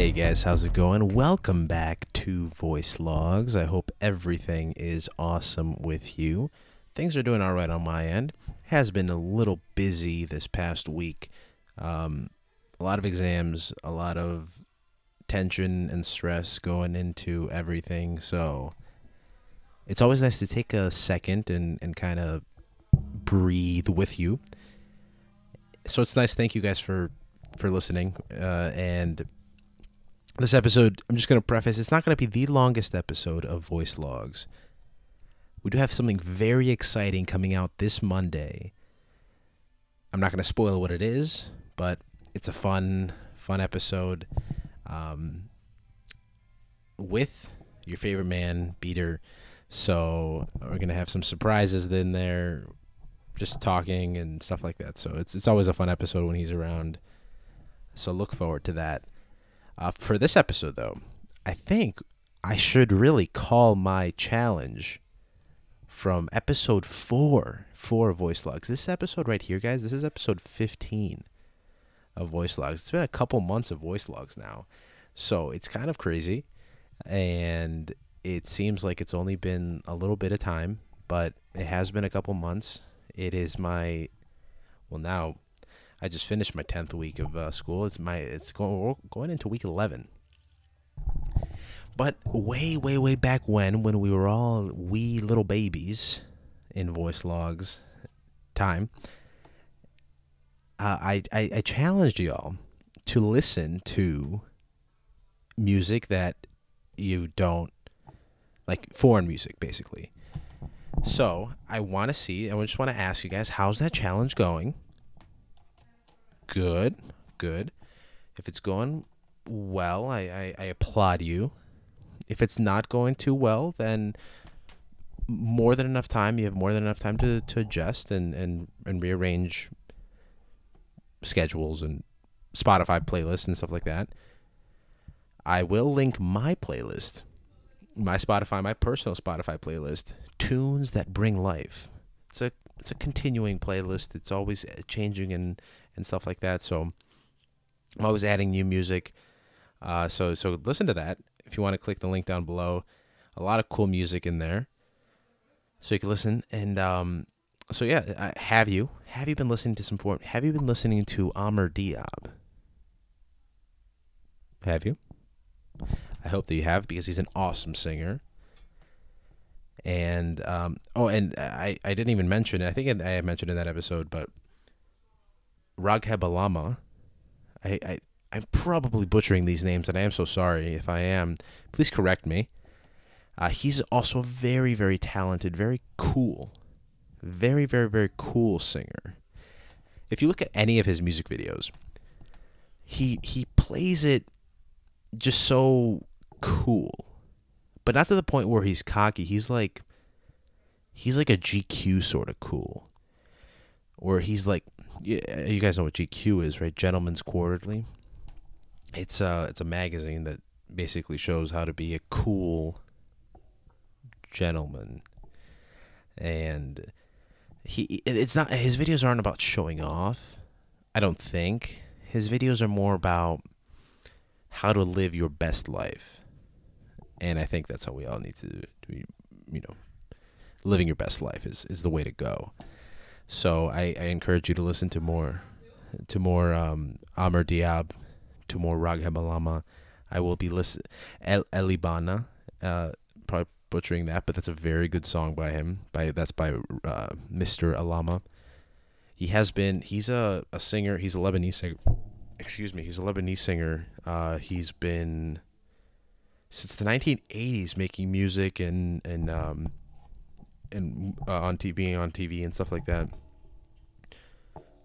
Hey guys, how's it going? Welcome back to Voice Logs. I hope everything is awesome with you. Things are doing all right on my end. Has been a little busy this past week. Um, a lot of exams, a lot of tension and stress going into everything. So it's always nice to take a second and, and kind of breathe with you. So it's nice. Thank you guys for for listening. Uh, and this episode, I'm just going to preface it's not going to be the longest episode of Voice Logs. We do have something very exciting coming out this Monday. I'm not going to spoil what it is, but it's a fun, fun episode um, with your favorite man, Beater. So we're going to have some surprises in there, just talking and stuff like that. So it's it's always a fun episode when he's around. So look forward to that. Uh, for this episode, though, I think I should really call my challenge from episode four, four voice logs. This episode right here, guys, this is episode 15 of voice logs. It's been a couple months of voice logs now. So it's kind of crazy. And it seems like it's only been a little bit of time, but it has been a couple months. It is my, well, now I just finished my 10th week of uh, school. It's my, it's going, going into week 11. But way, way, way back when, when we were all wee little babies in voice logs time, uh, I, I, I challenged y'all to listen to music that you don't like foreign music basically. So I want to see. I just want to ask you guys, how's that challenge going? Good, good. If it's going well, I, I, I applaud you. If it's not going too well, then more than enough time. You have more than enough time to, to adjust and, and, and rearrange schedules and Spotify playlists and stuff like that. I will link my playlist, my Spotify, my personal Spotify playlist, tunes that bring life. It's a it's a continuing playlist. It's always changing and and stuff like that. So I'm always adding new music. Uh, so so listen to that if you want to click the link down below. A lot of cool music in there, so you can listen. And um, so yeah, have you have you been listening to some form? Have you been listening to Amr Diab? Have you? I hope that you have because he's an awesome singer. And um, oh, and I, I didn't even mention. I think I mentioned in that episode, but Ragheb Alama. I, I I'm probably butchering these names, and I am so sorry if I am. Please correct me. Uh, he's also a very, very talented, very cool, very, very, very cool singer. If you look at any of his music videos, he he plays it just so cool, but not to the point where he's cocky. He's like he's like a GQ sort of cool, where he's like you guys know what GQ is, right? Gentleman's Quarterly. It's a it's a magazine that basically shows how to be a cool gentleman, and he it's not his videos aren't about showing off. I don't think his videos are more about how to live your best life, and I think that's how we all need to, to you know, living your best life is is the way to go. So I, I encourage you to listen to more, to more um, Amr Diab, to more Ragheb Alama. I will be listening. El Elli Baana, uh, probably butchering that, but that's a very good song by him. By that's by uh, Mr. Alama. He has been. He's a, a singer. He's a Lebanese singer. Excuse me. He's a Lebanese singer. Uh, he's been since the 1980s making music and and um, and uh, on TV, on TV and stuff like that.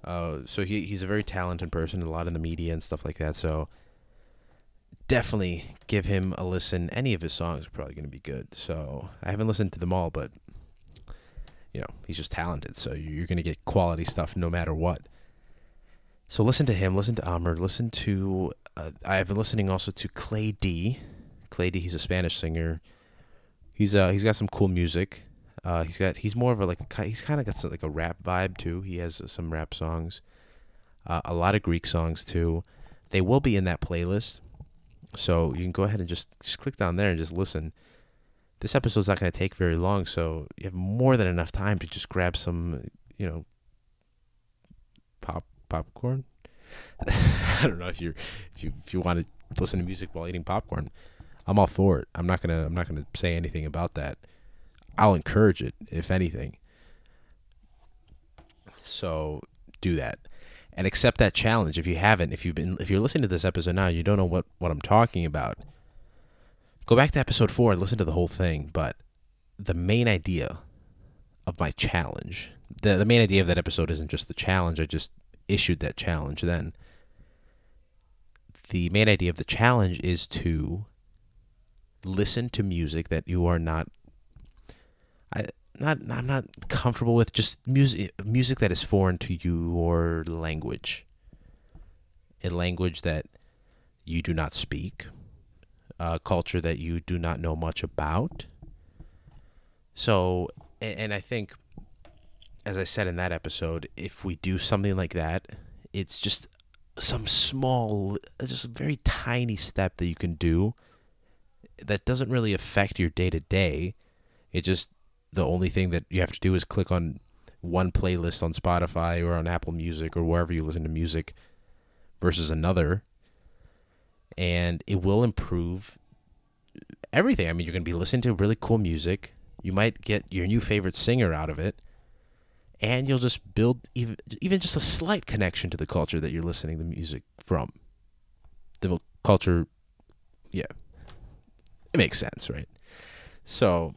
Uh, so he he's a very talented person, a lot in the media and stuff like that. So definitely give him a listen. Any of his songs are probably going to be good. So I haven't listened to them all, but you know he's just talented. So you're going to get quality stuff no matter what. So listen to him. Listen to Amr. Listen to. Uh, I've been listening also to Claydee. Clay D. He's a Spanish singer. He's uh he's got some cool music. Uh, he's got he's more of a like he's kind of got some, like a rap vibe too. He has some rap songs, uh, a lot of Greek songs too. They will be in that playlist. So you can go ahead and just just click down there and just listen. This episode's not going to take very long, so you have more than enough time to just grab some, you know, pop popcorn. I don't know if you're if you if you want to listen to music while eating popcorn. I'm all for it. I'm not gonna I'm not gonna say anything about that. I'll encourage it, if anything. So do that. And accept that challenge if you haven't. If you've been if you're listening to this episode now, you don't know what, what I'm talking about. Go back to episode four and listen to the whole thing. But the main idea of my challenge, the the main idea of that episode isn't just the challenge. I just issued that challenge then. The main idea of the challenge is to listen to music that you are not I not I'm not comfortable with just music music that is foreign to your language. A language that you do not speak, a culture that you do not know much about. So, and, and I think as I said in that episode, if we do something like that, it's just some small, just a very tiny step that you can do that doesn't really affect your day to day. It just the only thing that you have to do is click on one playlist on Spotify or on Apple Music or wherever you listen to music versus another and it will improve everything. I mean, you're going to be listening to really cool music. You might get your new favorite singer out of it and you'll just build even even just a slight connection to the culture that you're listening to music from. The culture yeah. It makes sense, right? So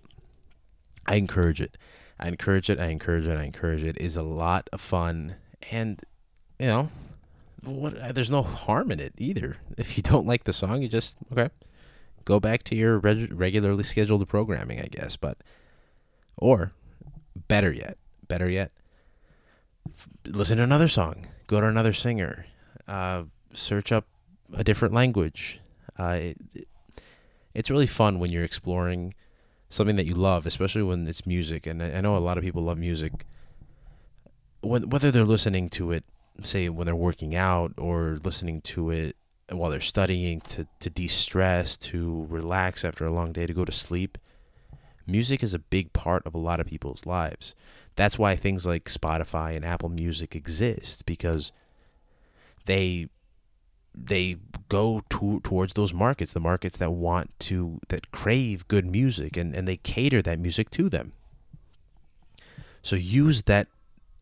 I encourage it. I encourage it. I encourage it. I encourage it. Is a lot of fun, and you know, what? There's no harm in it either. If you don't like the song, you just okay, go back to your reg- regularly scheduled programming, I guess. But or better yet, better yet, f- listen to another song. Go to another singer. Uh, search up a different language. Uh, it, it's really fun when you're exploring something that you love, especially when it's music. And I, know a lot of people love music. When, whether they're listening to it, say when they're working out, or listening to it while they're studying to, to de stress, to relax after a long day, to go to sleep, music is a big part of a lot of people's lives. That's why things like Spotify and Apple Music exist because they they go to, towards those markets, the markets that want to that crave good music and, and they cater that music to them. So use that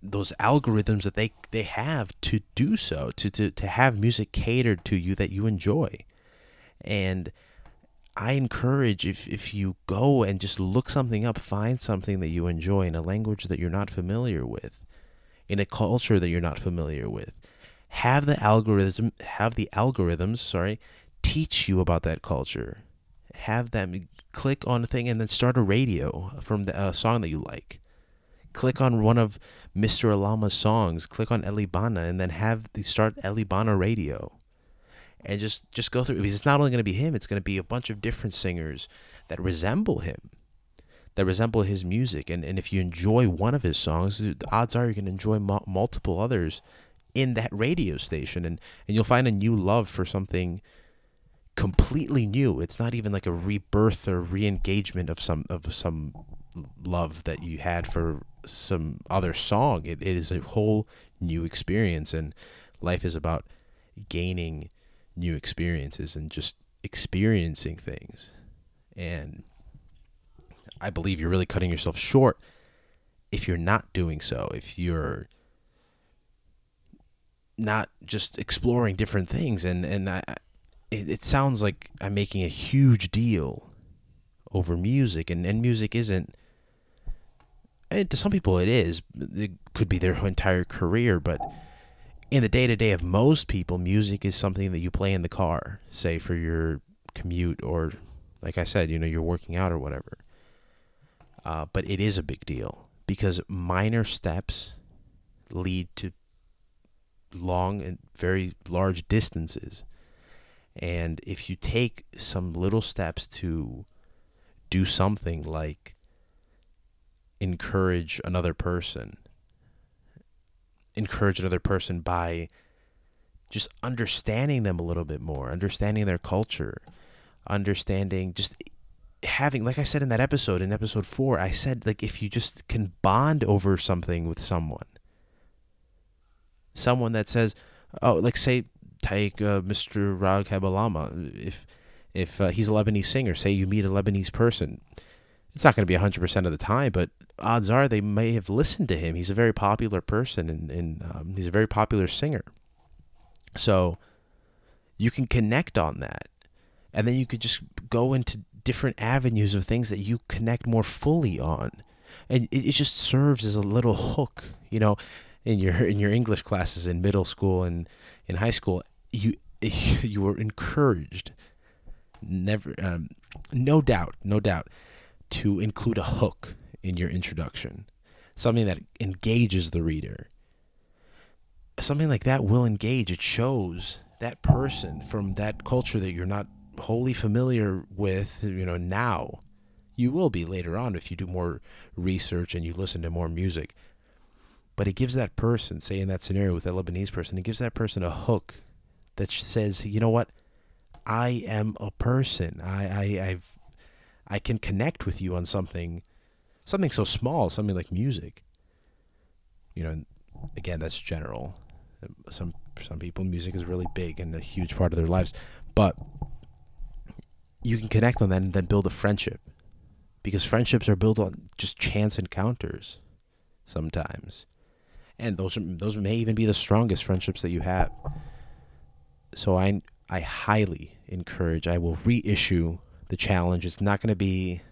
those algorithms that they they have to do so, to, to, to have music catered to you that you enjoy. And I encourage if, if you go and just look something up, find something that you enjoy in a language that you're not familiar with, in a culture that you're not familiar with have the algorithm have the algorithms sorry teach you about that culture. Have them click on a thing and then start a radio from the uh, song that you like. Click on one of mr alama's songs click on Elli Baana and then have the start Elli Baana radio. And just just go through because it's not only going to be him it's going to be a bunch of different singers that resemble him that resemble his music. And, and if you enjoy one of his songs the odds are you're going to enjoy mu- multiple others in that radio station and and you'll find a new love for something completely new. It's not even like a rebirth or re-engagement of some of some love that you had for some other song. It, it is a whole new experience and life is about gaining new experiences and just experiencing things. And i believe you're really cutting yourself short if you're not doing so if you're not just exploring different things. And and I, it, it sounds like I'm making a huge deal over music. And and music isn't and to some people it is. It could be their entire career but in the day to day of most people music is something that you play in the car say for your commute or like I said you know you're working out or whatever. Uh, but it is a big deal because minor steps lead to long and very large distances. And if you take some little steps to do something like encourage another person, encourage another person by just understanding them a little bit more, understanding their culture, understanding just having like I said in that episode in episode 4, I said like if you just can bond over something with someone. Someone that says, "Oh, like say take uh, Mr. Ragheb Alama if if uh, he's a Lebanese singer, say you meet a Lebanese person, it's not going to be 100% of the time, but odds are they may have listened to him. He's a very popular person and, and um, he's a very popular singer. So you can connect on that. And then you could just go into different avenues of things that you connect more fully on. And it, it just serves as a little hook, you know, in your in your English classes in middle school and in high school, you you were encouraged never um, no doubt, no doubt to include a hook in your introduction, something that engages the reader. Something like that will engage. It shows that person from that culture that you're not wholly familiar with, you know, now. You will be later on if you do more research and you listen to more music. But it gives that person, say in that scenario with that Lebanese person, it gives that person a hook that says, you know what? I am a person. I, I I've I can connect with you on something, something so small, something like music. You know, again, that's general. Some some people, music is really big and a huge part of their lives, but you can connect on that and then build a friendship, because friendships are built on just chance encounters, sometimes, and those are, those may even be the strongest friendships that you have. So I I highly encourage. I will reissue the challenge. It's not going to be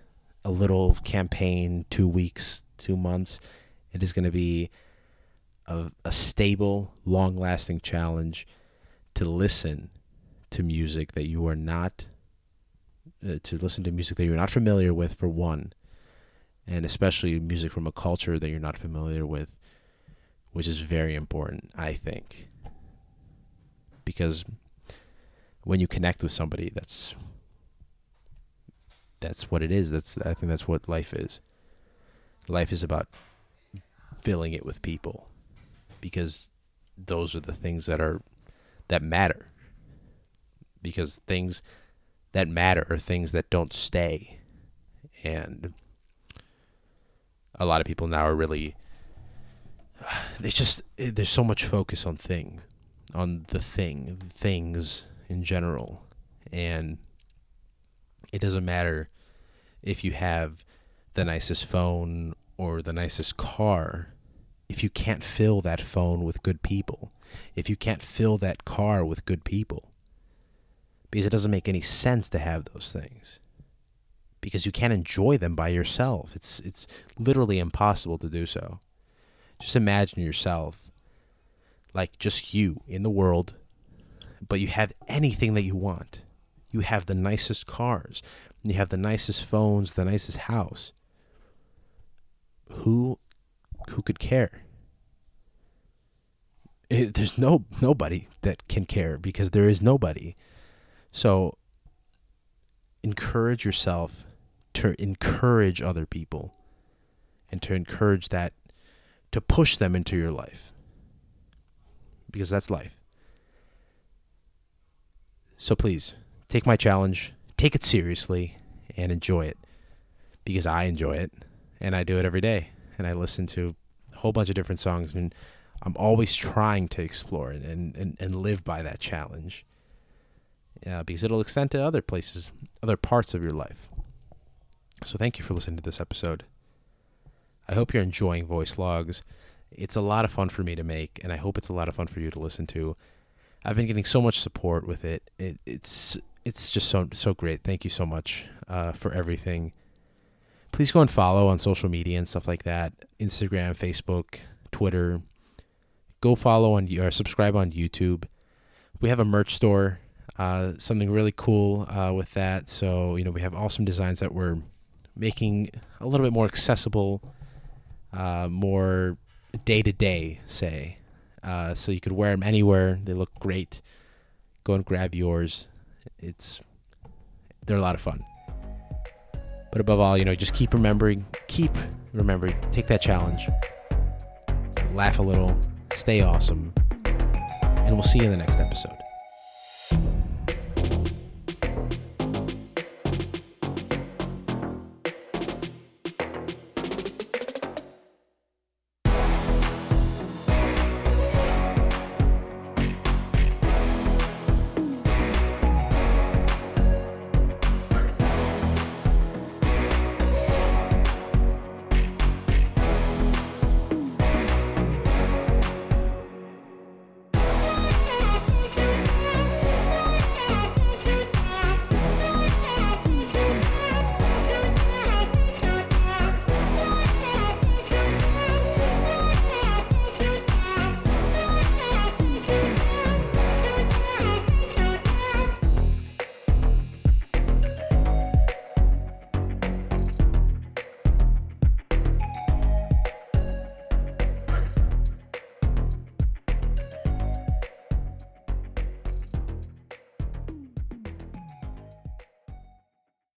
a little campaign, two weeks, two months. It is going to be a, a stable, long lasting challenge to listen to music that you are not, uh, to listen to music that you're not familiar with, for one, and especially music from a culture that you're not familiar with, which is very important, I think. Because when you connect with somebody, that's that's what it is. That's I think that's what life is. Life is about filling it with people because those are the things that are that matter. Because things that matter are things that don't stay. And a lot of people now are really it's just eh, there's so much focus on thing on the thing things in general and it doesn't matter if you have the nicest phone or the nicest car if you can't fill that phone with good people, if you can't fill that car with good people. Because it doesn't make any sense to have those things. Because you can't enjoy them by yourself. It's it's literally impossible to do so. Just imagine yourself like just you in the world, but you have anything that you want. You have the nicest cars, you have the nicest phones, the nicest house. Who who could care? It, there's no nobody that can care because there is nobody. So encourage yourself to encourage other people and to encourage that to push them into your life because that's life. So please take my challenge, take it seriously, and enjoy it because I enjoy it and I do it every day. And I listen to a whole bunch of different songs and I'm always trying to explore it and, and, and live by that challenge. Yeah, because it'll extend to other places, other parts of your life. So thank you for listening to this episode. I hope you're enjoying voice logs. It's a lot of fun for me to make, and I hope it's a lot of fun for you to listen to. I've been getting so much support with it. it it's it's just so so great. Thank you so much uh, for everything. Please go and follow on social media and stuff like that: Instagram, Facebook, Twitter. Go follow on or subscribe on YouTube. We have a merch store, uh, something really cool uh, with that. So you know we have awesome designs that we're making a little bit more accessible, uh, more day to day, say. Uh, so you could wear them anywhere. They look great. Go and grab yours. It's they're a lot of fun. But above all, you know, just keep remembering, keep remembering, take that challenge, laugh a little, stay awesome, and we'll see you in the next episode.